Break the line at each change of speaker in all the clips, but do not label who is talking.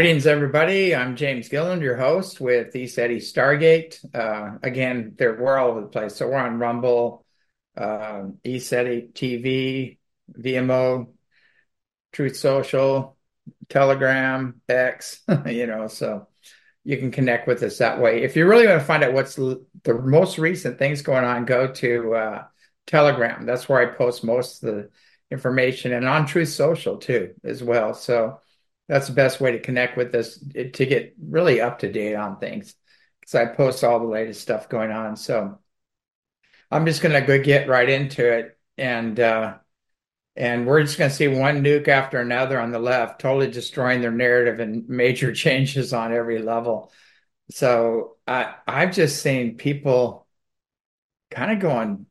Greetings, everybody. I'm James Gilliland, your host with ECETI Stargate. Uh, again, they're, we're all over the place. So we're on Rumble, uh, ECETI TV, Vimeo, Truth Social, Telegram, X, you know, so you can connect with us that way. If you really want to find out what's the most recent things going on, go to uh, Telegram. That's where I post most of the information and on Truth Social too, as well. So, that's the best way to connect with us to get really up to date on things because I post all the latest stuff going on. So I'm just going to go get right into it. And, uh, and we're just going to see one nuke after another on the left, totally destroying their narrative and major changes on every level. So I, I've just seen people kind of going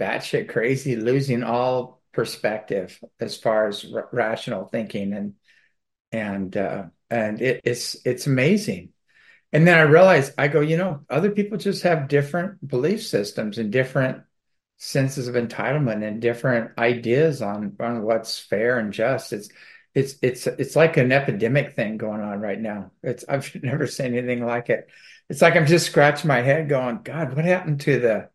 batshit crazy, losing all perspective as far as r- rational thinking and and uh, and it, it's it's amazing. And then I realized I go, you know, other people just have different belief systems and different senses of entitlement and different ideas on on what's fair and just. It's it's it's it's like an epidemic thing going on right now. It's I've never seen anything like it. It's like I'm just scratching my head, going, God, what happened to the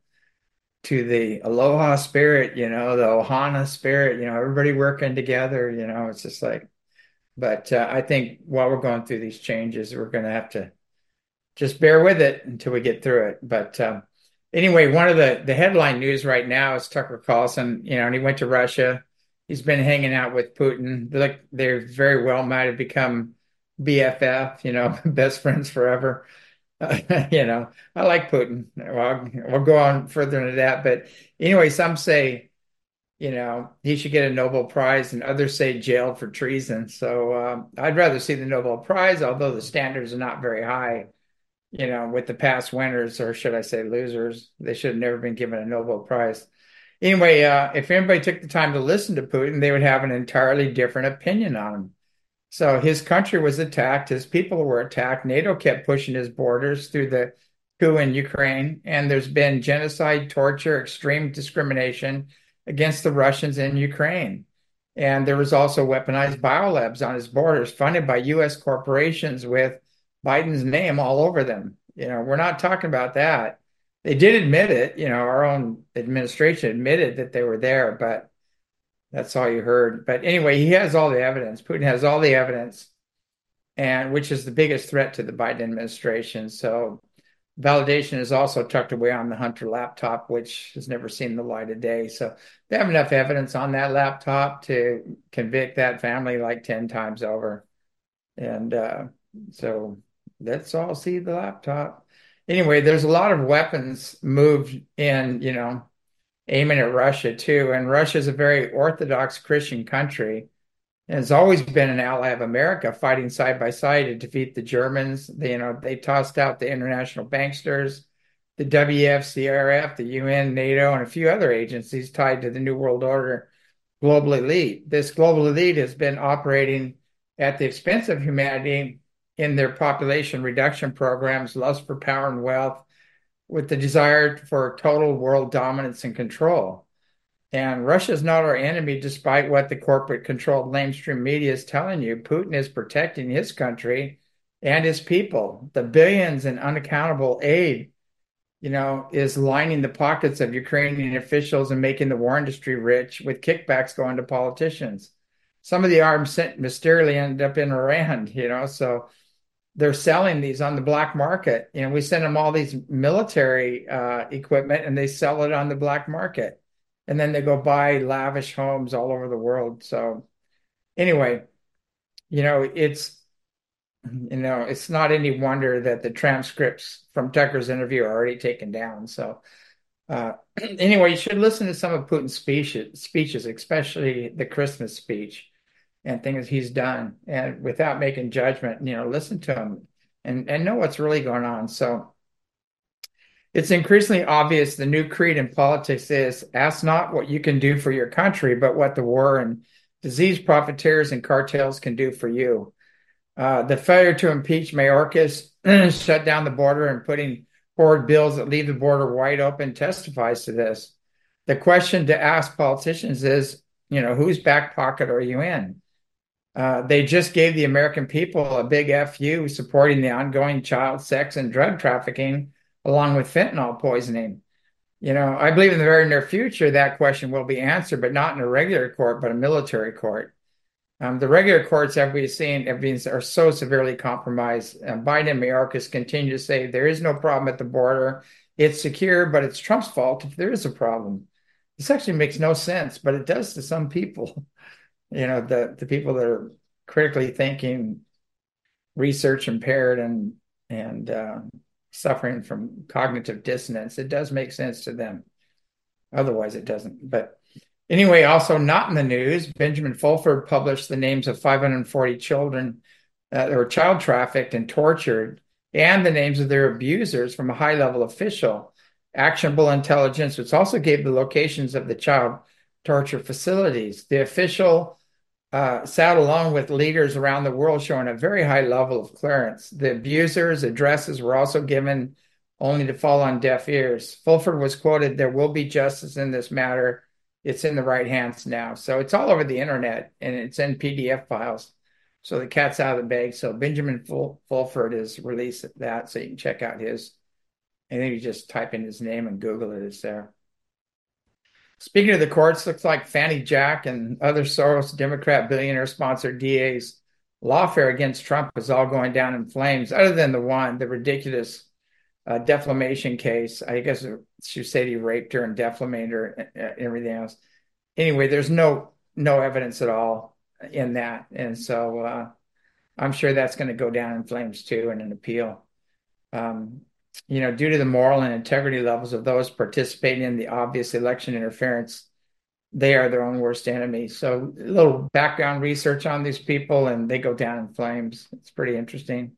to the aloha spirit? You know, the ohana spirit. You know, everybody working together. You know, it's just like but uh, I think while we're going through these changes, we're going to have to just bear with it until we get through it. But um, anyway, one of the the headline news right now is Tucker Carlson. You know, and he went to Russia. He's been hanging out with Putin. They're like they very well might have become BFF. You know, best friends forever. Uh, you know, I like Putin. Well, we'll go on further into that. But anyway, some say you know, he should get a Nobel Prize, and others say jailed for treason. So um, I'd rather see the Nobel Prize, although the standards are not very high. You know, with the past winners, or should I say losers, they should have never been given a Nobel Prize. Anyway, uh, if anybody took the time to listen to Putin, they would have an entirely different opinion on him. So his country was attacked, his people were attacked. NATO kept pushing his borders through the coup in Ukraine, and there's been genocide, torture, extreme discrimination against the Russians in Ukraine. And there was also weaponized biolabs on his borders funded by US corporations with Biden's name all over them. You know, we're not talking about that. They did admit it, you know, our own administration admitted that they were there, but that's all you heard. But anyway, he has all the evidence. Putin has all the evidence, and which is the biggest threat to the Biden administration. So validation is also tucked away on the Hunter laptop, which has never seen the light of day. So they have enough evidence on that laptop to convict that family like 10 times over. And uh, so let's all see the laptop. Anyway, there's a lot of weapons moved in, you know, aiming at Russia too. And Russia is a very Orthodox Christian country and has always been an ally of America, fighting side by side to defeat the Germans. They, you know, they tossed out the international banksters, the WEF, CRF, the UN, NATO, and a few other agencies tied to the New World Order global elite. This global elite has been operating at the expense of humanity in their population reduction programs, lust for power and wealth, with the desire for total world dominance and control. And Russia is not our enemy, despite what the corporate controlled mainstream media is telling you. Putin is protecting his country and his people. The billions in unaccountable aid, you know, is lining the pockets of Ukrainian officials and making the war industry rich with kickbacks going to politicians. Some of the arms sent mysteriously end up in Iran, you know, so they're selling these on the black market. You know, we send them all these military uh, equipment and they sell it on the black market and then they go buy lavish homes all over the world. So anyway, you know, it's you know, it's not any wonder that the transcripts from Tucker's interview are already taken down. So uh, anyway, you should listen to some of Putin's speeches, speeches, especially the Christmas speech and things he's done, and without making judgment, you know, listen to him and and know what's really going on. So it's increasingly obvious the new creed in politics is ask not what you can do for your country, but what the war and disease profiteers and cartels can do for you. Uh, the failure to impeach Mayorkas, shut down the border, and putting forward bills that leave the border wide open testifies to this. The question to ask politicians is, you know, whose back pocket are you in? Uh, they just gave the American people a big FU supporting the ongoing child sex and drug trafficking, along with fentanyl poisoning. You know, I believe in the very near future that question will be answered, but not in a regular court, but a military court. Um, the regular courts, as we've seen, have been, are so severely compromised. Uh, Biden and Mayorkas continue to say there is no problem at the border. It's secure, but it's Trump's fault if there is a problem. This actually makes no sense, but it does to some people. You know, the the people that are critically thinking, research impaired, and and uh, suffering from cognitive dissonance. It does make sense to them. Otherwise, it doesn't. But Anyway, also not in the news, Benjamin Fulford published the names of 540 children uh, that were child trafficked and tortured and the names of their abusers from a high level official. Actionable intelligence, which also gave the locations of the child torture facilities. The official uh, sat along with leaders around the world showing a very high level of clearance. The abusers' addresses were also given only to fall on deaf ears. Fulford was quoted, There will be justice in this matter it's in the right hands now. So it's all over the internet and it's in PDF files. So the cat's out of the bag. So Benjamin Ful- Fulford has released that, so you can check out his. And then you just type in his name and Google it. It's there. Speaking of the courts, looks like Fani Jack and other Soros Democrat billionaire sponsored DAs lawfare against Trump is all going down in flames, other than the one, the ridiculous uh, defamation case. I guess she said he raped her and defamated her and everything else. Anyway, there's no no evidence at all in that, and so uh, I'm sure that's going to go down in flames too in an appeal. Um, you know, due to the moral and integrity levels of those participating in the obvious election interference, they are their own worst enemies. So, a little background research on these people, and they go down in flames. It's pretty interesting.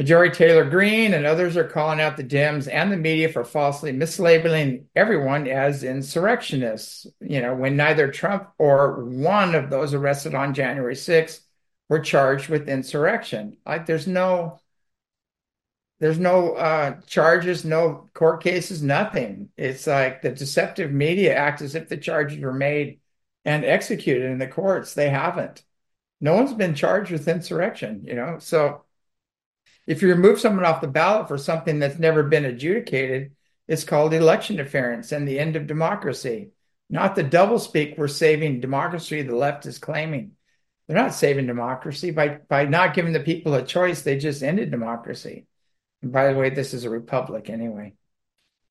Marjorie Taylor Greene and others are calling out the Dems and the media for falsely mislabeling everyone as insurrectionists. You know, when neither Trump or one of those arrested on January 6th were charged with insurrection. Like there's no there's no uh, charges, no court cases, nothing. It's like the deceptive media act as if the charges were made and executed in the courts. They haven't. No one's been charged with insurrection, you know. So if you remove someone off the ballot for something that's never been adjudicated, it's called election interference and the end of democracy. Not the doublespeak we're saving democracy the left is claiming. They're not saving democracy by, by not giving the people a choice. They just ended democracy. By the way, this is a republic anyway.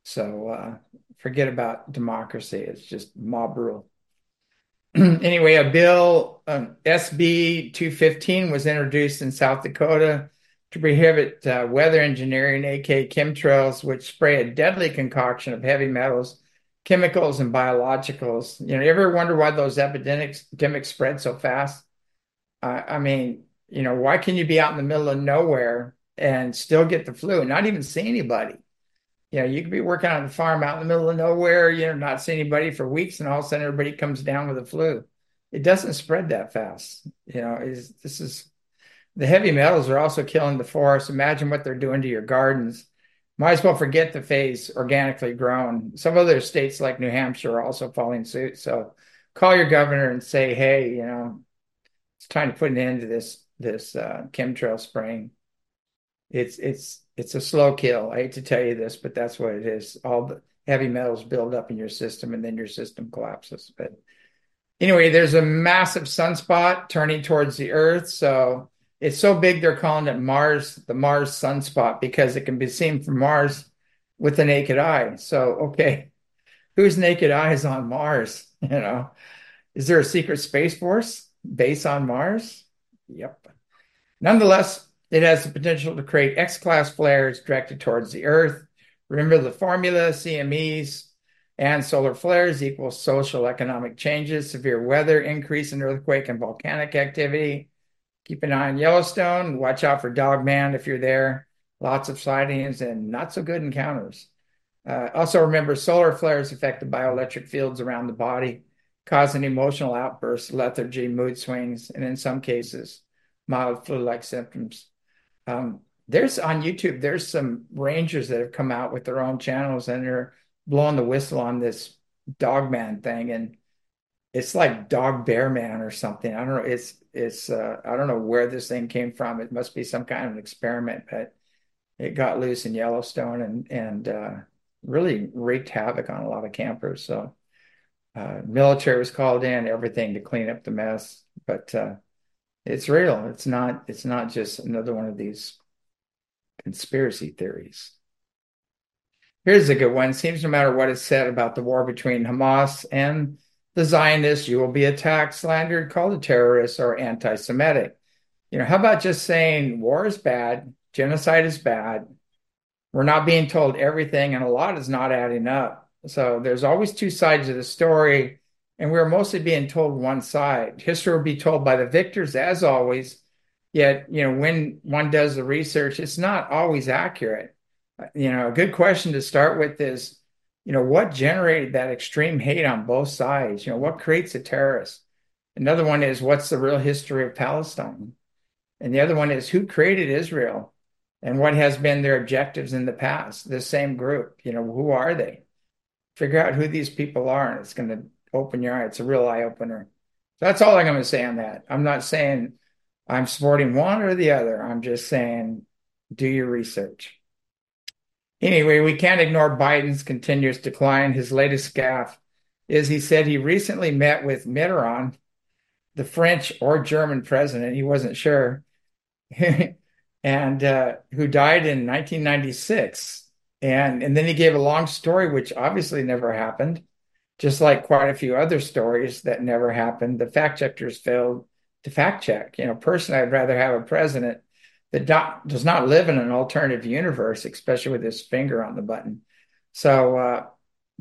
So uh, forget about democracy. It's just mob rule. anyway, a bill, um, SB 215, was introduced in South Dakota to prohibit uh, weather engineering, aka chemtrails, which spray a deadly concoction of heavy metals, chemicals, and biologicals. You know, you ever wonder why those epidemics, epidemics spread so fast? Uh, I mean, you know, why can you be out in the middle of nowhere and still get the flu and not even see anybody? You know, you could be working on the farm out in the middle of nowhere, you know, not see anybody for weeks, and all of a sudden everybody comes down with the flu. It doesn't spread that fast. You know, is this is the heavy metals are also killing the forest. Imagine what they're doing to your gardens. Might as well forget the phase organically grown. Some other states like New Hampshire are also following suit. So call your governor and say, hey, you know, it's time to put an end to this this uh, chemtrail spraying. It's it's it's a slow kill. I hate to tell you this, but that's what it is. All the heavy metals build up in your system, and then your system collapses. But anyway, there's a massive sunspot turning towards the Earth. So it's so big they're calling it Mars, the Mars sunspot, because it can be seen from Mars with the naked eye. So, okay, whose naked eye is on Mars? You know, is there a secret space force base on Mars? Yep. Nonetheless, it has the potential to create X class flares directed towards the Earth. Remember the formula CMEs and solar flares equals social economic changes, severe weather, increase in earthquake and volcanic activity, keep an eye on Yellowstone. Watch out for Dog Man if you're there. Lots of sightings and not so good encounters. Uh, also, remember solar flares affect the bioelectric fields around the body, causing emotional outbursts, lethargy, mood swings, and in some cases, mild flu like symptoms. Um, there's on YouTube, there's some rangers that have come out with their own channels and they're blowing the whistle on this dogman thing. And it's like Dog Bear Man or something. I don't know. It's it's uh, I don't know where this thing came from. It must be some kind of an experiment, but it got loose in Yellowstone and and uh, really wreaked havoc on a lot of campers. So uh, military was called in, everything to clean up the mess. But uh, it's real. It's not. It's not just another one of these conspiracy theories. Here's a good one. Seems no matter what is said about the war between Hamas and the Zionists, you will be attacked, slandered, called a terrorist, or anti Semitic. You know, how about just saying war is bad, genocide is bad? We're not being told everything, and a lot is not adding up. So there's always two sides of the story, and we're mostly being told one side. History will be told by the victors, as always. Yet, you know, when one does the research, it's not always accurate. You know, a good question to start with is you know, what generated that extreme hate on both sides? You know, what creates a terrorist? Another one is what's the real history of Palestine? And the other one is who created Israel and what has been their objectives in the past? The same group, you know, who are they? Figure out who these people are, and it's going to open your eye. It's a real eye opener. That's all I'm going to say on that. I'm not saying I'm supporting one or the other. I'm just saying do your research. Anyway, we can't ignore Biden's continuous decline. His latest gaffe is he said he recently met with Mitterrand, the French or German president, he wasn't sure, and uh, who died in 1996. And, and then he gave a long story, which obviously never happened, just like quite a few other stories that never happened. The fact checkers failed to fact check. You know, personally, I'd rather have a president that doc does not live in an alternative universe, especially with his finger on the button. So, uh,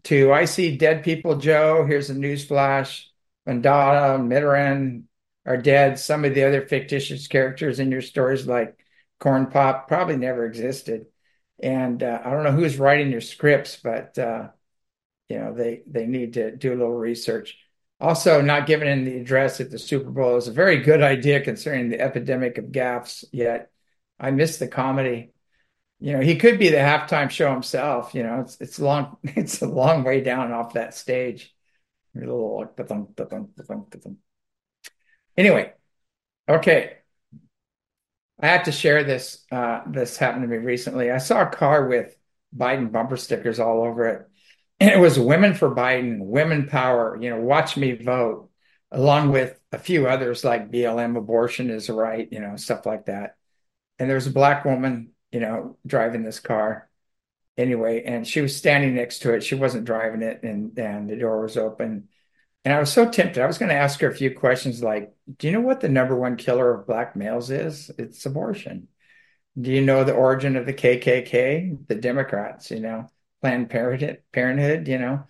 to I see dead people, Joe. Here's a news flash: Mandela, Mitterrand are dead. Some of the other fictitious characters in your stories, like Corn Pop, probably never existed. And uh, I don't know who's writing your scripts, but uh, you know they they need to do a little research. Also, not giving in the address at the Super Bowl is a very good idea concerning the epidemic of gaffes. Yet I miss the comedy. You know, he could be the halftime show himself. You know, it's it's long it's a long way down off that stage. Anyway, okay. I have to share this. Uh, this happened to me recently. I saw a car with Biden bumper stickers all over it, and it was "Women for Biden," "Women Power." You know, watch me vote, along with a few others like BLM, abortion is right. You know, stuff like that and there was a black woman, you know, driving this car anyway, and she was standing next to it. She wasn't driving it, and and the door was open. And I was so tempted. I was going to ask her a few questions like, "Do you know what the number one killer of black males is? It's abortion. Do you know the origin of the KKK? The Democrats, you know, Planned Parenthood, you know."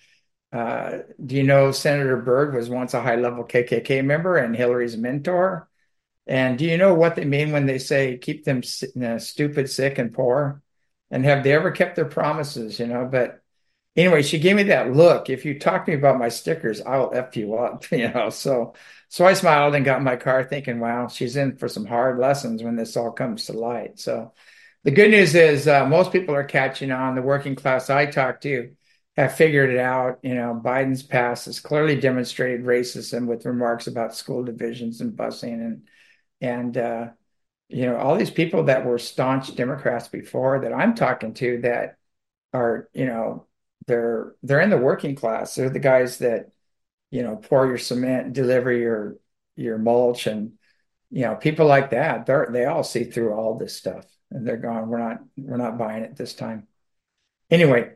Uh, do you know Senator Byrd was once a high level KKK member and Hillary's mentor? And do you know what they mean when they say keep them uh, stupid, sick, and poor? And have they ever kept their promises? You know, but anyway, she gave me that look. If you talk to me about my stickers, I'll f you up. You know, so so I smiled and got in my car, thinking, "Wow, she's in for some hard lessons when this all comes to light." So the good news is uh, most people are catching on. The working class I talk to have figured it out. You know, Biden's past has clearly demonstrated racism with remarks about school divisions and busing and and uh, you know all these people that were staunch Democrats before that I'm talking to that are you know they're they're in the working class. They're the guys that you know pour your cement, deliver your your mulch, and you know people like that. They they all see through all this stuff, they're going, we're not we're not buying it this time. Anyway,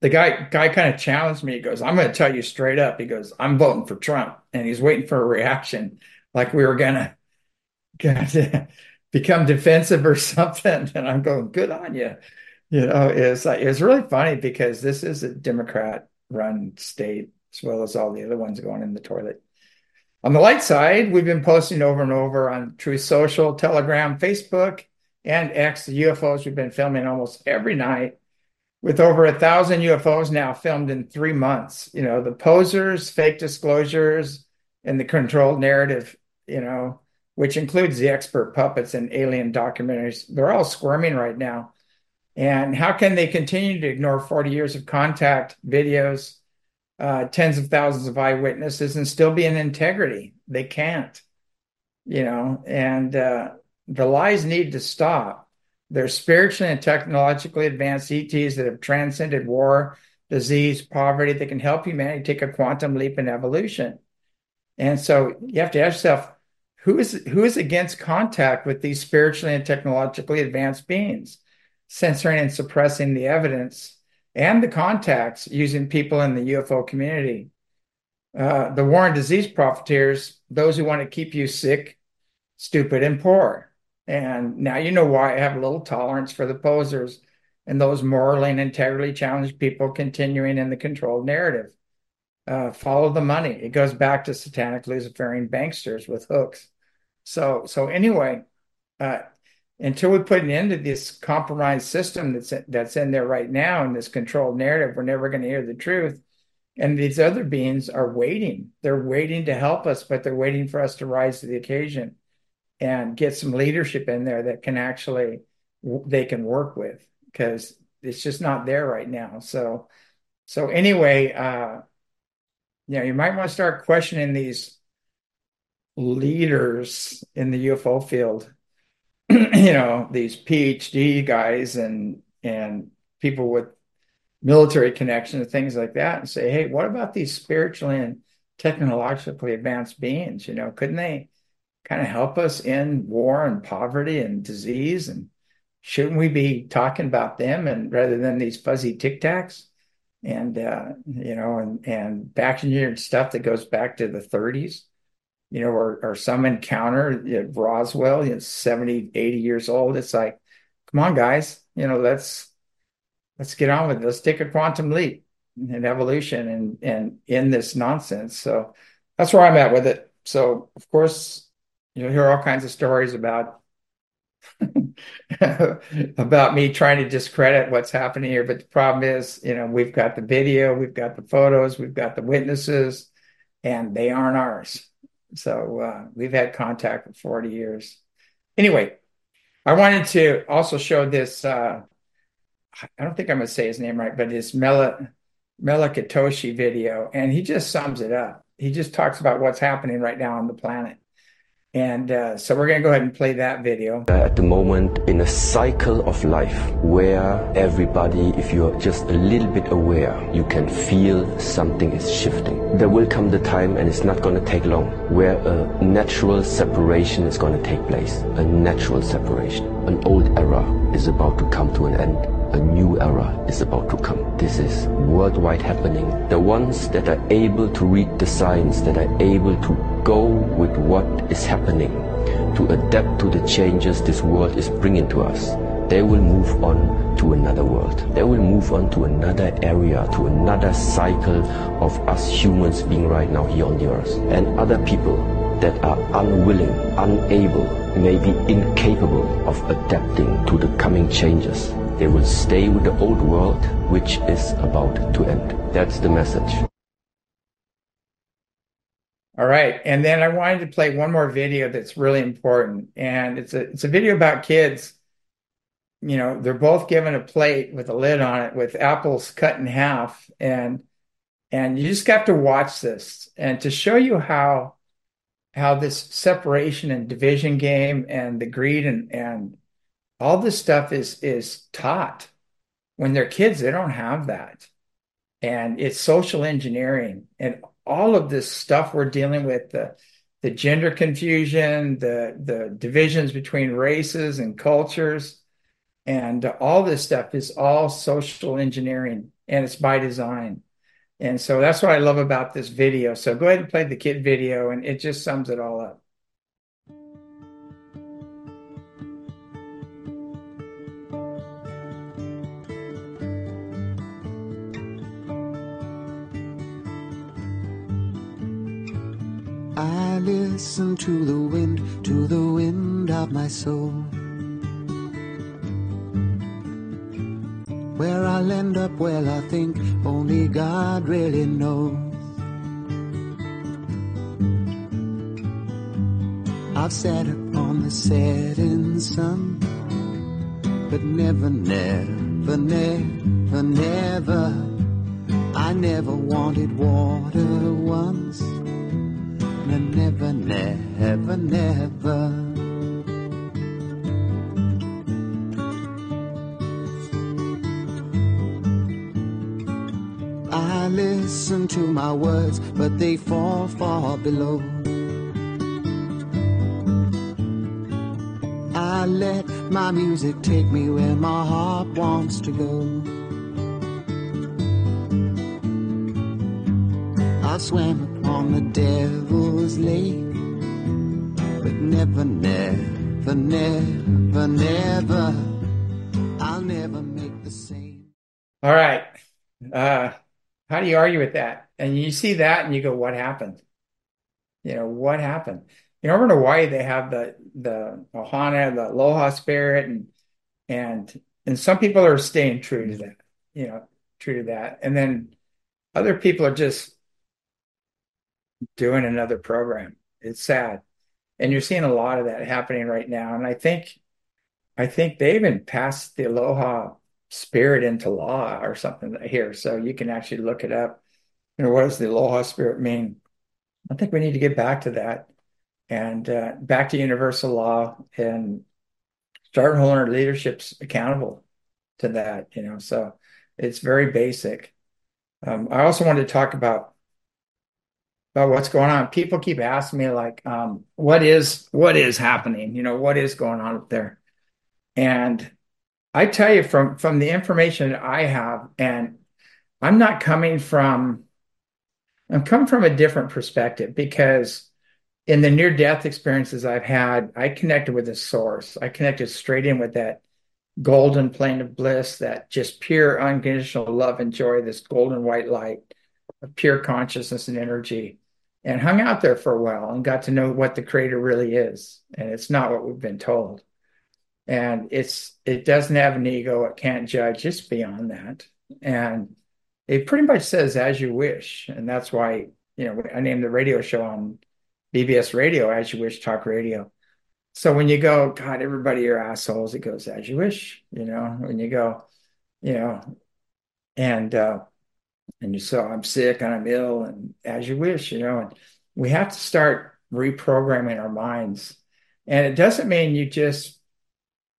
the guy guy kind of challenged me. He goes, "I'm going to tell you straight up." He goes, "I'm voting for Trump," and he's waiting for a reaction, like we were gonna to become defensive or something. And I'm going, good on you. You know, it's like it's really funny because this is a Democrat run state as well as all the other ones going in the toilet. On the light side, we've been posting over and over on Truth Social, Telegram, Facebook, and X the UFOs we've been filming almost every night with over a thousand UFOs now filmed in three months. You know, the posers, fake disclosures, and the controlled narrative, you know, which includes the expert puppets and alien documentaries, they're all squirming right now. And how can they continue to ignore 40 years of contact videos, uh, tens of thousands of eyewitnesses and still be in integrity. They can't, you know, and uh, the lies need to stop. They're spiritually and technologically advanced ETs that have transcended war, disease, poverty that can help humanity take a quantum leap in evolution. And so you have to ask yourself, who is who is against contact with these spiritually and technologically advanced beings, censoring and suppressing the evidence and the contacts using people in the UFO community. Uh, the war and disease profiteers, those who want to keep you sick, stupid, and poor. And now you know why I have a little tolerance for the posers and those morally and integrity challenged people continuing in the controlled narrative. Uh, follow the money. It goes back to satanic Luciferian banksters with hooks. So, so anyway, uh, until we put an end to this compromised system that's that's in there right now in this controlled narrative, we're never going to hear the truth. And these other beings are waiting. They're waiting to help us, but they're waiting for us to rise to the occasion and get some leadership in there that can actually they can work with because it's just not there right now. So, so anyway, uh, you know, you might want to start questioning these leaders in the UFO field you know these PhD guys and and people with military connections and things like that and say, hey, what about these spiritually and technologically advanced beings? You know, couldn't they kind of help us in war and poverty and disease? And shouldn't we be talking about them and rather than these fuzzy tic tacs? And uh, you know, and and back engineered stuff that goes back to the 30s you know, or, or some encounter at Roswell, you know, 70, 80 years old. It's like, come on, guys, you know, let's let's get on with it. Let's take a quantum leap in evolution and and in this nonsense. So that's where I'm at with it. So of course, you'll hear all kinds of stories about about me trying to discredit what's happening here. But the problem is, you know, we've got the video, we've got the photos, we've got the witnesses, and they aren't ours. So uh, we've had contact for 40 years. Anyway, I wanted to also show this. Uh, I don't think I'm going to say his name right, but this Mela Melakitoshi video, and he just sums it up. He just talks about what's happening right now on the planet. And uh, so we're going to go ahead and play that video.
At the moment, in a cycle of life where everybody, if you're just a little bit aware, you can feel something is shifting. There will come the time, and it's not going to take long, where a natural separation is going to take place. A natural separation. An old era is about to come to an end a new era is about to come. This is worldwide happening. The ones that are able to read the signs, that are able to go with what is happening, to adapt to the changes this world is bringing to us, they will move on to another world. They will move on to another area, to another cycle of us humans being right now here on the earth. And other people that are unwilling, unable, maybe incapable of adapting to the coming changes they will stay with the old world, which is about to end. That's the message.
All right. And then I wanted to play one more video that's really important. And it's a it's a video about kids. You know, they're both given a plate with a lid on it with apples cut in half. And and you just have to watch this and to show you how how this separation and division game and the greed and and all this stuff is is taught. When they're kids they don't have that. And it's social engineering and all of this stuff we're dealing with the the gender confusion the the divisions between races and cultures. And all this stuff is all social engineering and it's by design. And so that's what i love about this video. So go ahead and play the kid video and it just sums it all up
listen to the wind, to the wind of my soul. Where I'll end up, well, I think only God really knows. I've sat upon the setting sun, but never, never, never, never. I I never wanted water once. No, never, never, never. I listen to my words, but they fall far below. I let my music take me where my heart wants to go. I swam upon the devil's lake, but never, never, never, never, I'll never make the same.
All right. Uh, how do you argue with that? And you see that and you go, what happened? You know, what happened? You know, over in Hawaii, they have the the ohana, the aloha spirit, and and and some people are staying true to that, you know, true to that. And then other people are just doing another program. It's sad. And you're seeing a lot of that happening right now. And I think I think they even passed the aloha spirit into law or something here. So you can actually look it up. You know, what does the aloha spirit mean? I think we need to get back to that and uh, back to universal law and start holding our leaderships accountable to that. You know, so it's very basic. Um, I also wanted to talk about about what's going on. People keep asking me like, um, what is what is happening? You know, what is going on up there? And I tell you from from the information that I have, and I'm not coming from I'm coming from a different perspective because in the near death experiences I've had, I connected with the source. I connected straight in with that golden plane of bliss, that just pure unconditional love and joy, this golden white light of pure consciousness and energy, and hung out there for a while and got to know what the creator really is. And it's not what we've been told. And it's it doesn't have an ego. It can't judge. It's beyond that. And it pretty much says as you wish. And that's why you know i named the radio show on bbs radio as you wish talk radio. So when you go god everybody are assholes it goes as you wish you know when you go you know. And uh and you say i'm sick and i'm ill and as you wish you know and we have to start reprogramming our minds. And it doesn't mean you just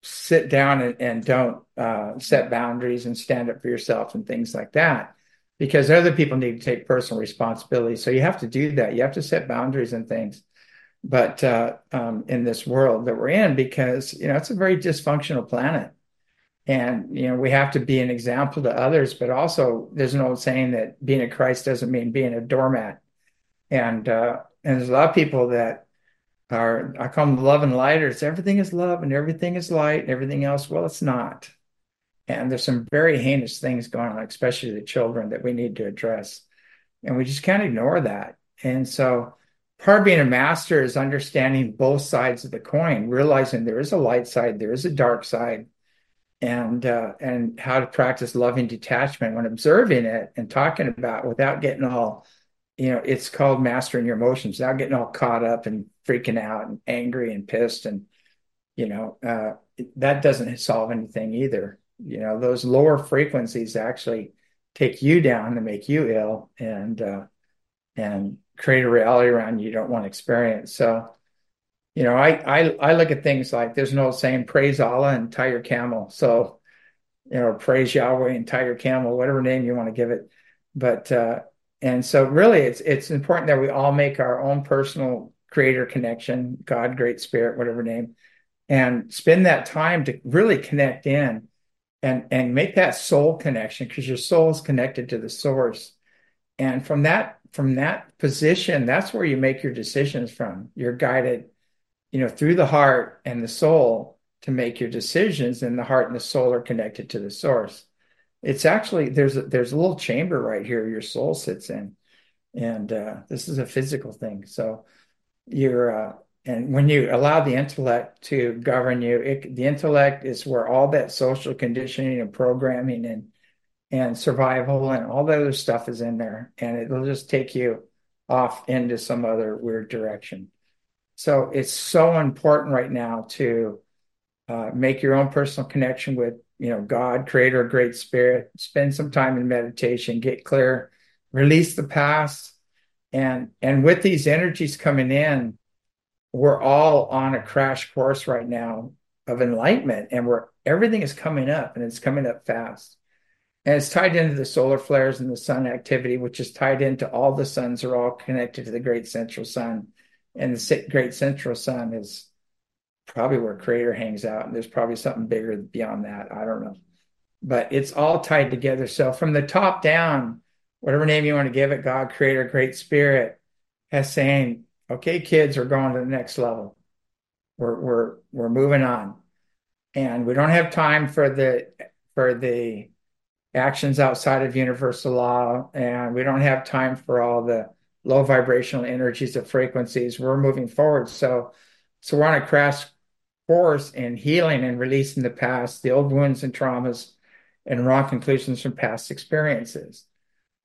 sit down and, and don't uh, set boundaries and stand up for yourself and things like that because other people need to take personal responsibility. So you have to do that. You have to set boundaries and things. But uh, um, in this world that we're in because you know it's a very dysfunctional planet and you know we have to be an example to others but also there's an old saying that being a christ doesn't mean being a doormat and uh, and there's a lot of people that are I call them love and lighters. Everything is love and everything is light and everything else. Well, it's not. And there's some very heinous things going on, especially the children that we need to address. And we just can't ignore that. And so part of being a master is understanding both sides of the coin, realizing there is a light side, there is a dark side, and uh, and how to practice loving detachment when observing it and talking about without getting all you know, it's called mastering your emotions, not getting all caught up and freaking out and angry and pissed. And, you know, uh, that doesn't solve anything either. You know, those lower frequencies actually take you down to make you ill and, uh, and create a reality around you don't want to experience. So, you know, I, I, I look at things like there's an old saying, praise Allah and tie your camel. So, you know, praise Yahweh and tie your camel, whatever name you want to give it. But, uh, and so really it's it's important that we all make our own personal creator connection god great spirit whatever name and spend that time to really connect in and and make that soul connection because your soul is connected to the source and from that from that position that's where you make your decisions from you're guided you know through the heart and the soul to make your decisions and the heart and the soul are connected to the source it's actually there's a, there's a little chamber right here your soul sits in, and uh, this is a physical thing. So you're uh, and when you allow the intellect to govern you, it, the intellect is where all that social conditioning and programming and and survival and all that other stuff is in there, and it'll just take you off into some other weird direction. So it's so important right now to uh, make your own personal connection with you know, God, creator, great spirit, spend some time in meditation, get clear release the past, and and with these energies coming in, we're all on a crash course right now of enlightenment, and we're everything is coming up, and it's coming up fast. And it's tied into the solar flares and the sun activity, which is tied into all the suns are all connected to the great central sun. And the great central sun is probably where creator hangs out. And there's probably something bigger beyond that. I don't know. But it's all tied together. So from the top down, whatever name you want to give it, God, creator, great spirit, has saying, okay, kids, we're going to the next level. We're we're we're moving on. And we don't have time for the for the actions outside of universal law, and we don't have time for all the low vibrational energies of frequencies. We're moving forward. So, so we're on a crash course in healing and releasing the past, the old wounds and traumas, and wrong conclusions from past experiences.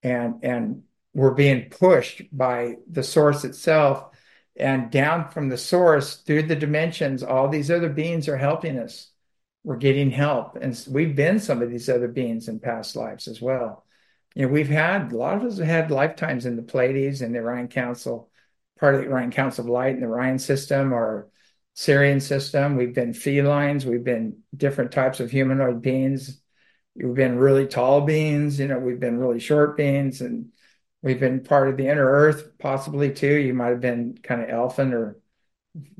And and we're being pushed by the source itself and down from the source through the dimensions all these other beings are helping us we're getting help. And we've been some of these other beings in past lives as well. You know, we've had a lot of us have had lifetimes in the Pleiades and the Orion Council, part of the Orion Council of Light and the Orion system or Sirian system. We've been felines, we've been different types of humanoid beings. We've been really tall beings, you know, we've been really short beings, and we've been part of the inner earth, possibly too. You might have been kind of elfin or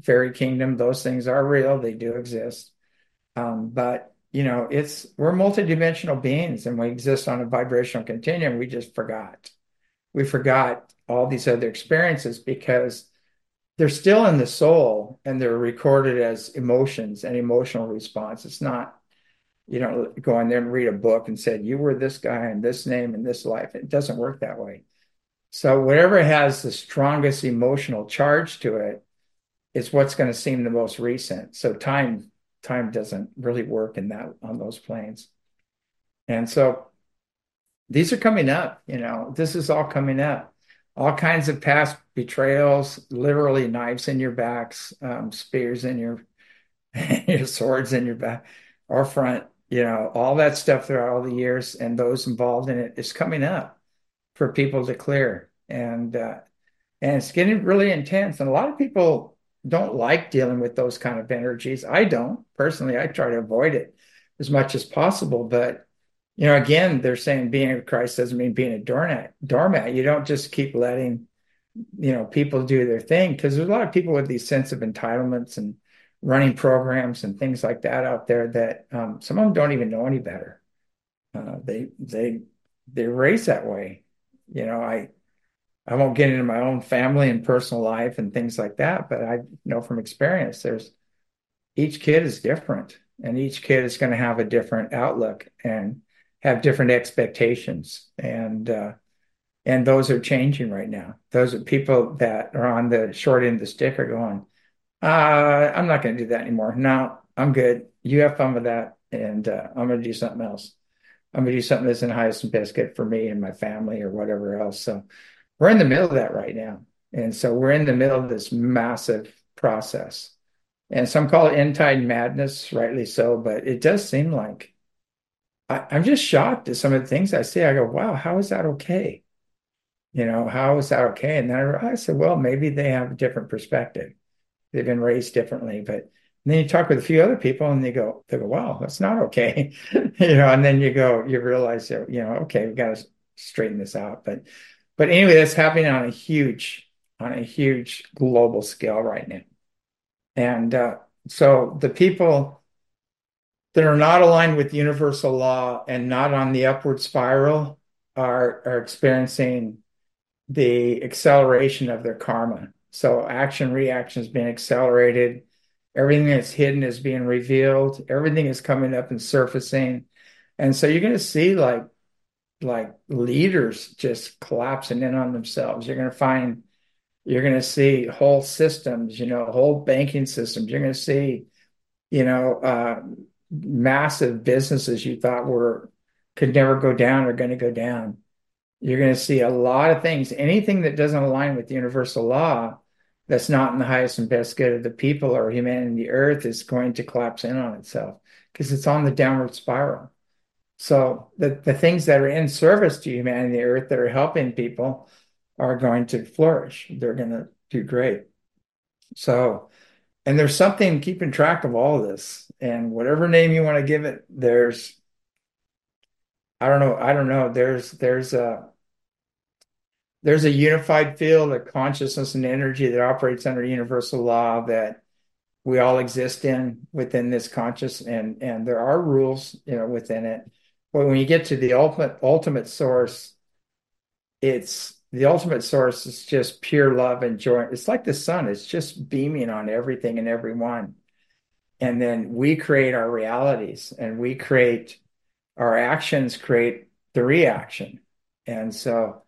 fairy kingdom. Those things are real, they do exist. Um, but you know, it's we're multidimensional beings and we exist on a vibrational continuum. We just forgot. We forgot all these other experiences because they're still in the soul and they're recorded as emotions and emotional response. It's not, you know, go in there and read a book and said, you were this guy and this name and this life. It doesn't work that way. So whatever has the strongest emotional charge to it is what's going to seem the most recent. So time time doesn't really work in that on those planes. And so these are coming up, you know, this is all coming up. All kinds of past betrayals, literally knives in your backs, um, spears in your, your swords in your back or front, you know, all that stuff throughout all the years and those involved in it is coming up for people to clear. And uh, and it's getting really intense. And a lot of people don't like dealing with those kind of energies. I don't personally. I try to avoid it as much as possible. But you know, again, they're saying being a Christ doesn't mean being a doormat. Doormat. You don't just keep letting you know people do their thing because there's a lot of people with these sense of entitlements and running programs and things like that out there that um, some of them don't even know any better. Uh, they they they raise that way. You know, I I won't get into my own family and personal life and things like that, but I know from experience there's each kid is different and each kid is going to have a different outlook and have different expectations and uh, and those are changing right now. Those are people that are on the short end of the stick are going, uh, I'm not going to do that anymore. No, I'm good. You have fun with that, and uh, I'm going to do something else. I'm going to do something that's in highest and best good for me and my family or whatever else. So we're in the middle of that right now. And so we're in the middle of this massive process. And some call it end tide madness, rightly so, but it does seem like I, am just shocked at some of the things I see. I go, wow, how is that okay? You know, how is that okay? And then I, I said, well, maybe they have a different perspective. They've been raised differently. But then you talk with a few other people and they go, they go, wow, that's not okay. you know, and then you go, you realize that, you know, okay, we've got to straighten this out. But but anyway, that's happening on a huge, on a huge global scale right now. And uh, so the people that are not aligned with universal law and not on the upward spiral are, are experiencing the acceleration of their karma. So action reaction is being accelerated. Everything that's hidden is being revealed. Everything is coming up and surfacing. And so you're going to see like like leaders just collapsing in on themselves. You're going to find, you're going to see whole systems, you know, whole banking systems. You're going to see, you know, uh, massive businesses you thought were could never go down are going to go down. You're going to see a lot of things. Anything that doesn't align with universal law that's not in the highest and best good of the people or humanity, the earth is going to collapse in on itself because it's on the downward spiral. So the, the things that are in service to humanity, the earth, that are helping people are going to flourish. They're going to do great. So, and there's something keeping track of all of this. And whatever name you want to give it, there's, I don't know, I don't know. There's there's a there's a unified field of consciousness and energy that operates under universal law that we all exist in within this conscious and and there are rules you know within it when you get to the ultimate ultimate source it's the ultimate source is just pure love and joy. It's like the sun it's just beaming on everything and everyone. And then we create our realities and we create our actions create the reaction. And so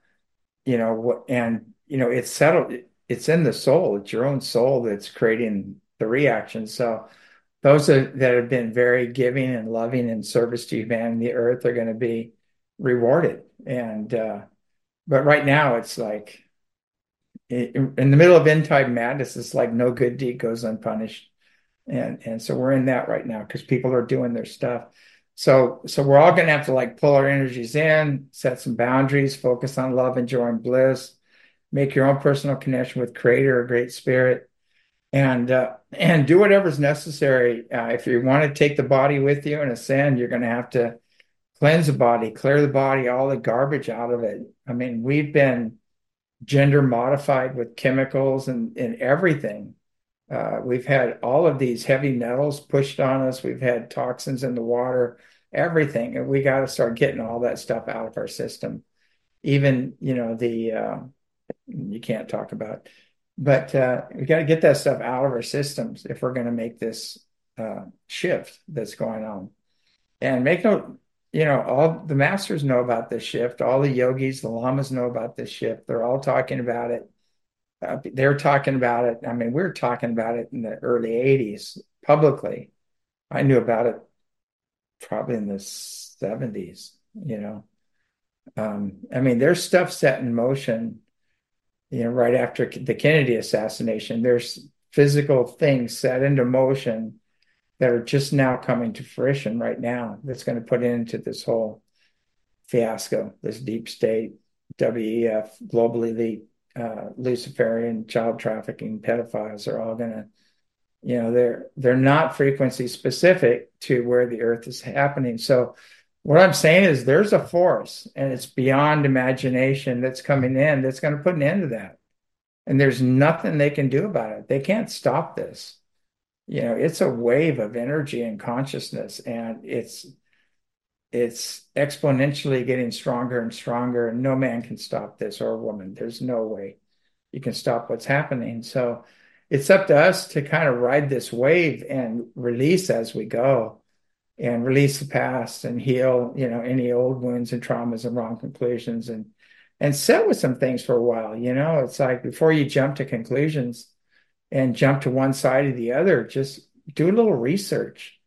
you know what and you know it's settled it's in the soul it's your own soul that's creating the reaction. So those that have been very giving and loving and service to humanity and the earth are going to be rewarded. And uh but right now it's like in, in the middle of end time madness it's like no good deed goes unpunished. And and so we're in that right now because people are doing their stuff. So so we're all going to have to like pull our energies in set some boundaries focus on love and joy and bliss. Make your own personal connection with creator or great spirit and uh, and do whatever's necessary uh, if you want to take the body with you and ascend you're going to have to cleanse the body clear the body all the garbage out of it i mean we've been gender modified with chemicals and, and everything uh, we've had all of these heavy metals pushed on us. We've had toxins in the water, everything. And we got to start getting all that stuff out of our system. Even, you know, the, uh, you can't talk about, but uh, we got to get that stuff out of our systems if we're going to make this uh, shift that's going on. And make no, you know, all the masters know about this shift. All the yogis, the lamas know about this shift. They're all talking about it uh, they're talking about it. I mean, we are talking about it in the early 80s publicly. I knew about it probably in the 70s, you know. Um, I mean, there's stuff set in motion, you know, right after the Kennedy assassination. There's physical things set into motion that are just now coming to fruition right now that's going to put into this whole fiasco, this deep state, WEF, global elite uh, Luciferian child trafficking pedophiles are all going to, you know, they're they're not frequency specific to where the Earth is happening. So, what I'm saying is there's a force, and it's beyond imagination that's coming in that's going to put an end to that, and there's nothing they can do about it. They can't stop this. You know, it's a wave of energy and consciousness, and it's it's exponentially getting stronger and stronger and no man can stop this or a woman there's no way you can stop what's happening so it's up to us to kind of ride this wave and release as we go and release the past and heal you know any old wounds and traumas and wrong conclusions and and sit with some things for a while you know it's like before you jump to conclusions and jump to one side or the other just do a little research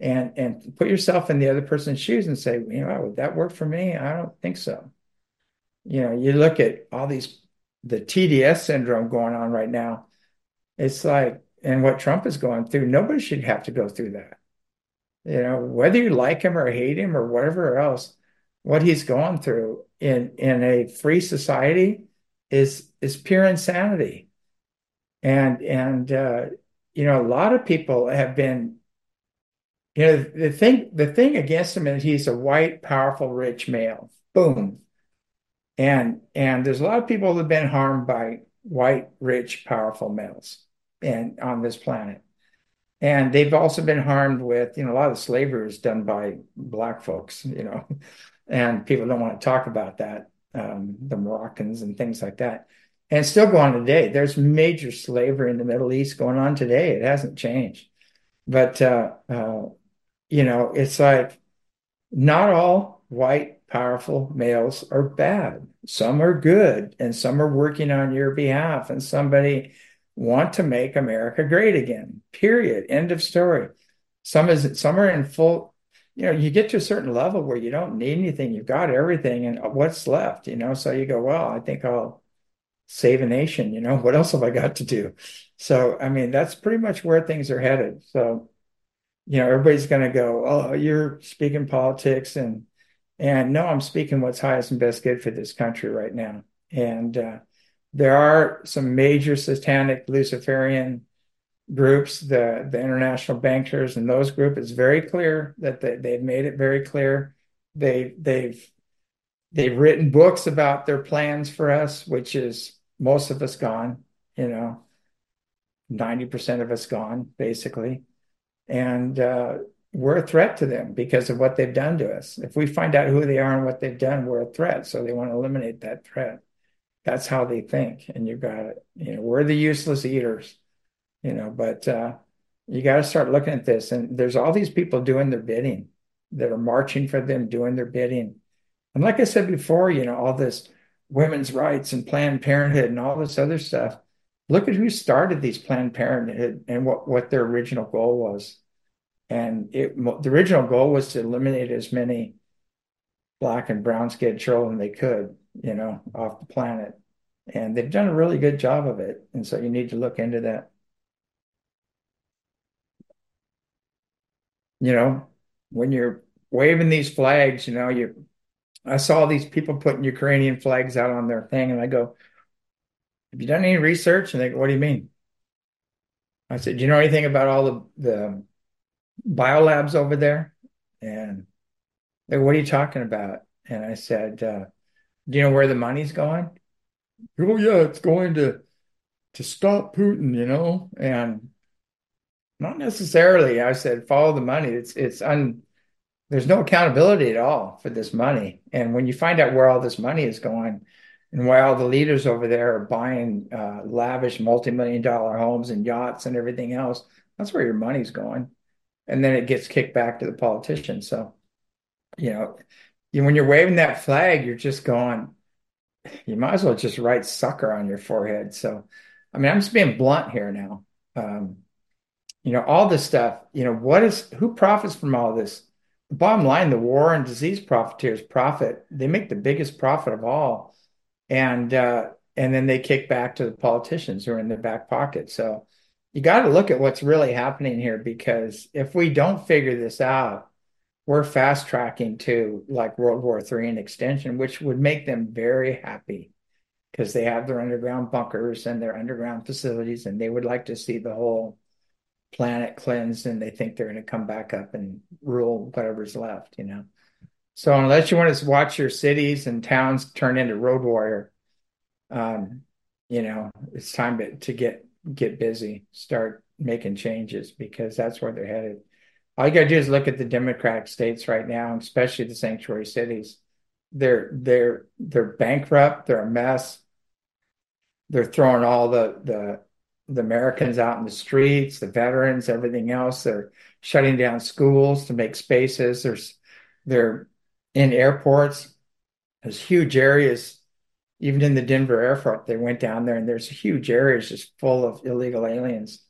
and and put yourself in the other person's shoes and say, you know, would that work for me? I don't think so. You know, you look at all these the TDS syndrome going on right now. It's like, and what Trump is going through, nobody should have to go through that. You know, whether you like him or hate him or whatever else, what he's going through in in a free society is is pure insanity. And and uh, you know, a lot of people have been you know, the thing the thing against him is he's a white, powerful, rich male. Boom. And and there's a lot of people that have been harmed by white, rich, powerful males and on this planet. And they've also been harmed with, you know, a lot of slavery is done by black folks, you know, and people don't want to talk about that, um, the Moroccans and things like that. And still going on today. There's major slavery in the Middle East going on today. It hasn't changed. But uh, uh, you know, it's like not all white, powerful males are bad. Some are good, and some are working on your behalf, and somebody want to make America great again. Period. End of story. Some is some are in full. You know, you get to a certain level where you don't need anything. You've got everything, and what's left? You know, so you go, well, I think I'll save a nation. You know, what else have I got to do? So, I mean, that's pretty much where things are headed. So you know, everybody's going to go, "Oh, you're speaking politics," and and no, I'm speaking what's highest and best good for this country right now. And uh, there are some major satanic Luciferian groups, the the international bankers and those groups. It's very clear that they, they've made it very clear. They they've they've written books about their plans for us, which is most of us gone. You know, ninety percent of us gone, basically, and uh, we're a threat to them because of what they've done to us. If we find out who they are and what they've done, we're a threat. So they want to eliminate that threat. That's how they think. And you've got it. You know, we're the useless eaters, you know, but uh, you got to start looking at this. And there's all these people doing their bidding that are marching for them, doing their bidding. And like I said before, you know, all this women's rights and Planned Parenthood and all this other stuff. Look at who started these Planned Parenthood and what, what their original goal was and it, the original goal was to eliminate as many black and brown skinned children they could, you know, off the planet. And they've done a really good job of it. And so you need to look into that. You know, when you're waving these flags, you know, you I saw these people putting Ukrainian flags out on their thing, and I go, Have you done any research? And they go, What do you mean? I said, Do you know anything about all the, the biolabs over there. And they go, what are you talking about? And I said, uh, do you know where the money's going? Oh yeah, it's going to to stop Putin, you know, and not necessarily. I said, follow the money. It's it's un there's no accountability at all for this money. And when you find out where all this money is going and why all the leaders over there are buying uh, lavish multi-million dollar homes and yachts and everything else, that's where your money's going and then it gets kicked back to the politician. So, you know, when you're waving that flag, you're just going, you might as well just write sucker on your forehead. So, I mean, I'm just being blunt here now. Um, you know, all this stuff, you know, what is, who profits from all this? The bottom line, the war and disease profiteers profit. They make the biggest profit of all. And, uh, and then they kick back to the politicians who are in their back pocket. So, you got to look at what's really happening here because if we don't figure this out, we're fast tracking to like World War III and extension, which would make them very happy because they have their underground bunkers and their underground facilities, and they would like to see the whole planet cleansed, and they think they're going to come back up and rule whatever's left, you know. So unless you want to watch your cities and towns turn into road warrior, um, you know, it's time to, to get get busy, start making changes because that's where they're headed. All you got to do is look at the Democratic states right now, especially the sanctuary cities. They're they're they're bankrupt. They're a mess. They're throwing all the the the Americans out in the streets, the veterans, everything else. They're shutting down schools to make spaces. There's they're in airports. There's huge areas even in the Denver airport, they went down there and there's huge areas just full of illegal aliens.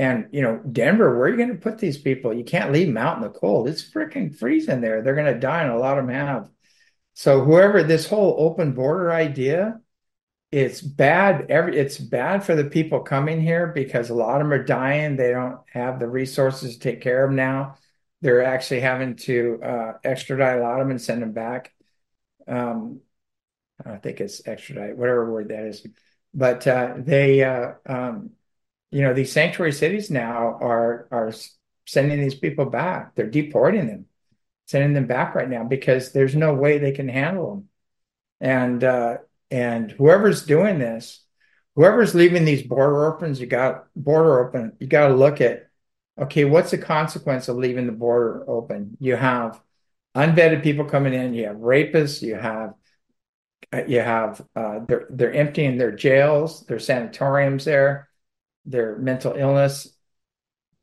And, you know, Denver, where are you going to put these people? You can't leave them out in the cold. It's freaking freezing there. They're going to die, and a lot of them have. So, whoever this whole open border idea, it's bad. Every it's bad for the people coming here because a lot of them are dying. They don't have the resources to take care of them now. They're actually having to uh, extradite a lot of them and send them back. Um, I think it's extradite, whatever word that is. But uh, they, uh, um, you know, these sanctuary cities now are are sending these people back. They're deporting them, sending them back right now because there's no way they can handle them. And uh, and whoever's doing this, whoever's leaving these border opens, you got border open. You got to look at okay, what's the consequence of leaving the border open? You have unvetted people coming in. You have rapists. You have uh, you have uh, they're they're emptying their jails, their sanatoriums there, their mental illness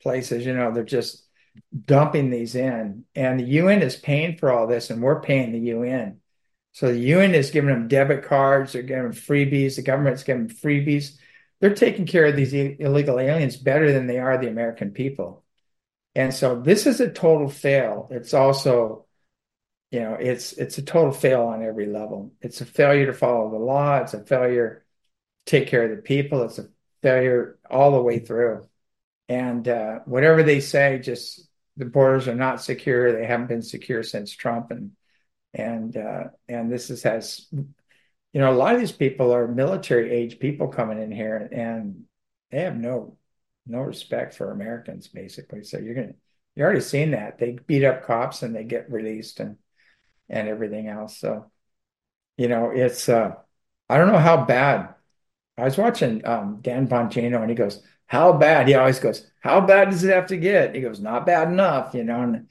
places. You know, they're just dumping these in, and the UN is paying for all this, and we're paying the UN. So the UN is giving them debit cards, they're giving them freebies. The government's giving them freebies. They're taking care of these illegal aliens better than they are the American people. And so this is a total fail. It's also you know it's it's a total fail on every level it's a failure to follow the law it's a failure to take care of the people it's a failure all the way through and uh, whatever they say just the borders are not secure. They haven't been secure since Trump, and and uh, and this is has, you know, a lot of these people are military age people coming in here, and they have no no respect for Americans, basically. So you're gonna you're already seeing that they beat up cops and they get released and and everything else. So you know, it's uh, I don't know how bad. I was watching um, Dan Bongino, and he goes, "How bad?" He always goes, "How bad does it have to get?" He goes, "Not bad enough," you know. And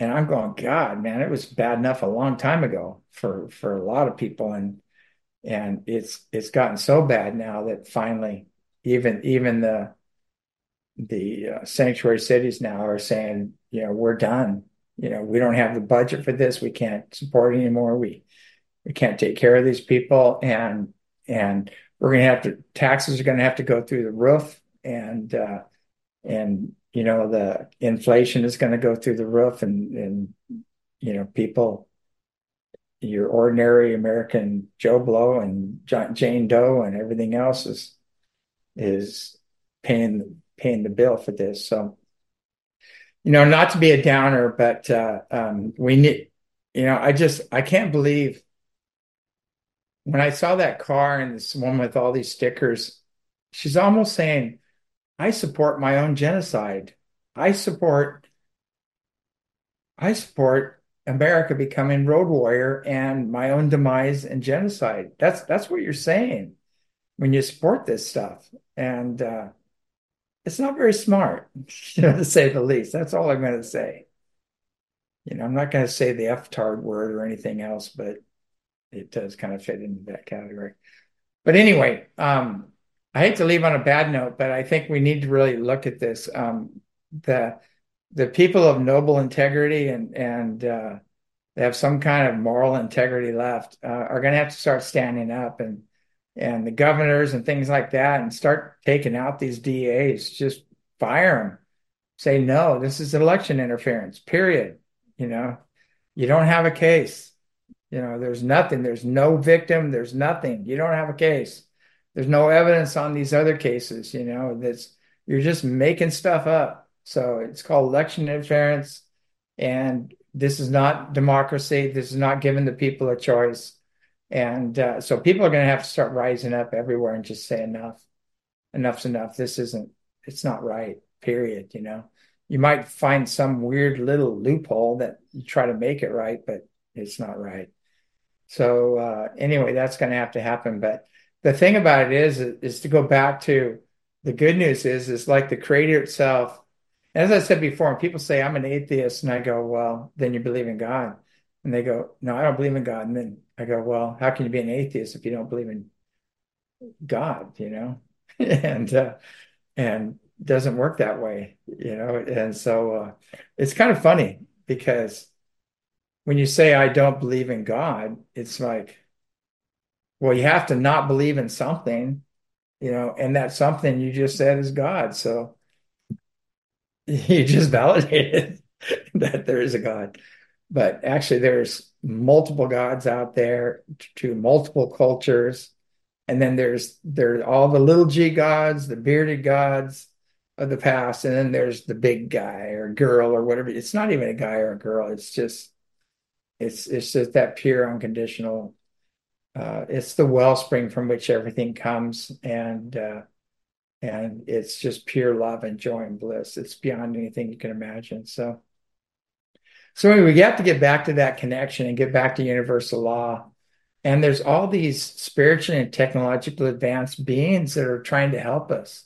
and I'm going, God, man, it was bad enough a long time ago for for a lot of people, and and it's it's gotten so bad now that finally, even even the the uh, sanctuary cities now are saying, you know, we're done. You know, we don't have the budget for this. We can't support anymore. We we can't take care of these people, and and we're going to have to taxes are going to have to go through the roof, and uh, and you know the inflation is going to go through the roof, and and you know people, your ordinary American Joe Blow and Jane Doe and everything else is is paying paying the bill for this. So, you know, not to be a downer, but uh, um, we need, you know, I just I can't believe when I saw that car and this one with all these stickers, she's almost saying, I support my own genocide. I support I support America becoming road warrior and my own demise and genocide. That's that's what you're saying when you support this stuff. And uh, it's not very smart, you know, to say the least. That's all I'm going to say. You know, I'm not going to say the F tard word or anything else, but it does kind of fit into that category. But anyway, um, I hate to leave on a bad note, but I think we need to really look at this. Um, the the people of noble integrity and and uh, they have some kind of moral integrity left uh, are going to have to start standing up and and the governors and things like that and start taking out these DAs. Just fire them. Say no. This is election interference. Period. You know, you don't have a case you know, there's nothing. There's no victim. There's nothing. You don't have a case. There's no evidence on these other cases. You know, that's you're just making stuff up. So it's called election interference, and this is not democracy. This is not giving the people a choice. And uh, so people are going to have to start rising up everywhere and just say enough. Enough's enough. This isn't. It's not right. Period. You know, you might find some weird little loophole that you try to make it right, but it's not right. So uh, anyway, that's going to have to happen. But the thing about it is, is to go back to the good news is, is like the Creator itself. As I said before, people say I'm an atheist, and I go, well, then you believe in God, and they go, no, I don't believe in God, and then I go, well, how can you be an atheist if you don't believe in God? You know, and uh, and doesn't work that way, you know. And so uh, it's kind of funny because when you say I don't believe in God, it's like, well, you have to not believe in something, you know, and that something you just said is God. So you just validated that there is a God. But actually, there's multiple gods out there to multiple cultures. And then there's there's all the little g gods, the bearded gods of the past, and then there's the big guy or girl or whatever. It's not even a guy or a girl. It's just it's it's just that pure, unconditional. Uh, it's the wellspring from which everything comes, and uh, and it's just pure love and joy and bliss. It's beyond anything you can imagine. So, so anyway, we have to get back to that connection and get back to universal law. And there's all these spiritual and technological advanced beings that are trying to help us.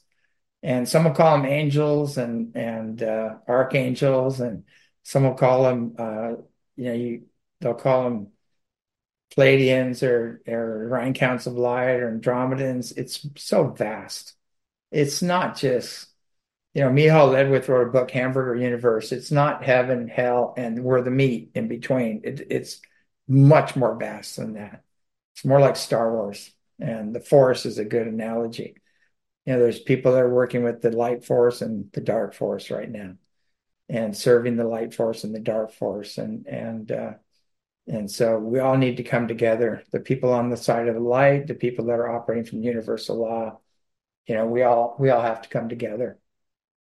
And some will call them angels and and uh, archangels, and some will call them, uh, you know, you they'll call them Pleiadians or, or Orion Counts of Light or Andromedans. It's so vast. It's not just, you know, Miceal Ledwith wrote a book, Hamburger Universe. It's not heaven, hell, and we're the meat in between. It, it's much more vast than that. It's more like Star Wars, and the Force is a good analogy. You know, there's people that are working with the light force and the dark force right now, and serving the light force and the dark force, and and uh, and so we all need to come together. The people on the side of the light, the people that are operating from universal law, you know, we all we all have to come together.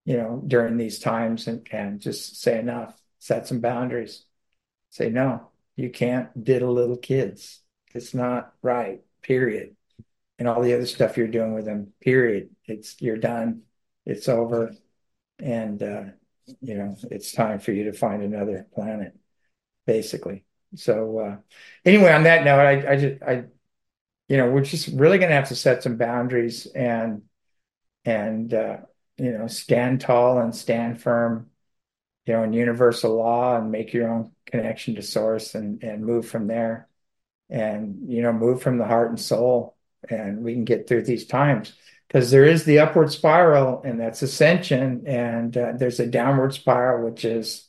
you know, during these times and, and just say enough, set some boundaries. Say, no, you can't diddle little kids. It's not right, period. And all the other stuff you're doing with them, period. It's you're done. It's over. And uh, you know, it's time for you to find another planet, basically. So uh anyway, on that note, I, I just I you know, we're just really gonna have to set some boundaries and and uh you know, stand tall and stand firm, you know, in universal law and make your own connection to source and, and move from there and, you know, move from the heart and soul. And we can get through these times because there is the upward spiral and that's ascension. And uh, there's a downward spiral, which is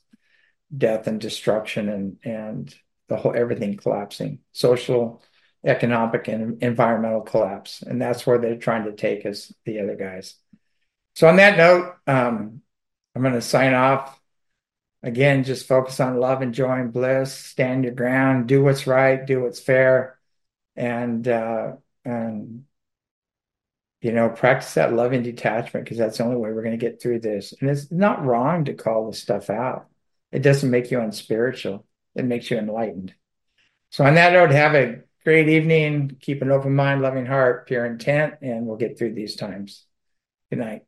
death and destruction and, and the whole, everything collapsing, social, economic and environmental collapse. And that's where they're trying to take us, the other guys. So on that note, um, I'm going to sign off. Again, just focus on love and joy and bliss. Stand your ground. Do what's right. Do what's fair, and uh, and you know, practice that loving detachment because that's the only way we're going to get through this. And it's not wrong to call this stuff out. It doesn't make you unspiritual. It makes you enlightened. So on that note, have a great evening. Keep an open mind, loving heart, pure intent, and we'll get through these times. Good night.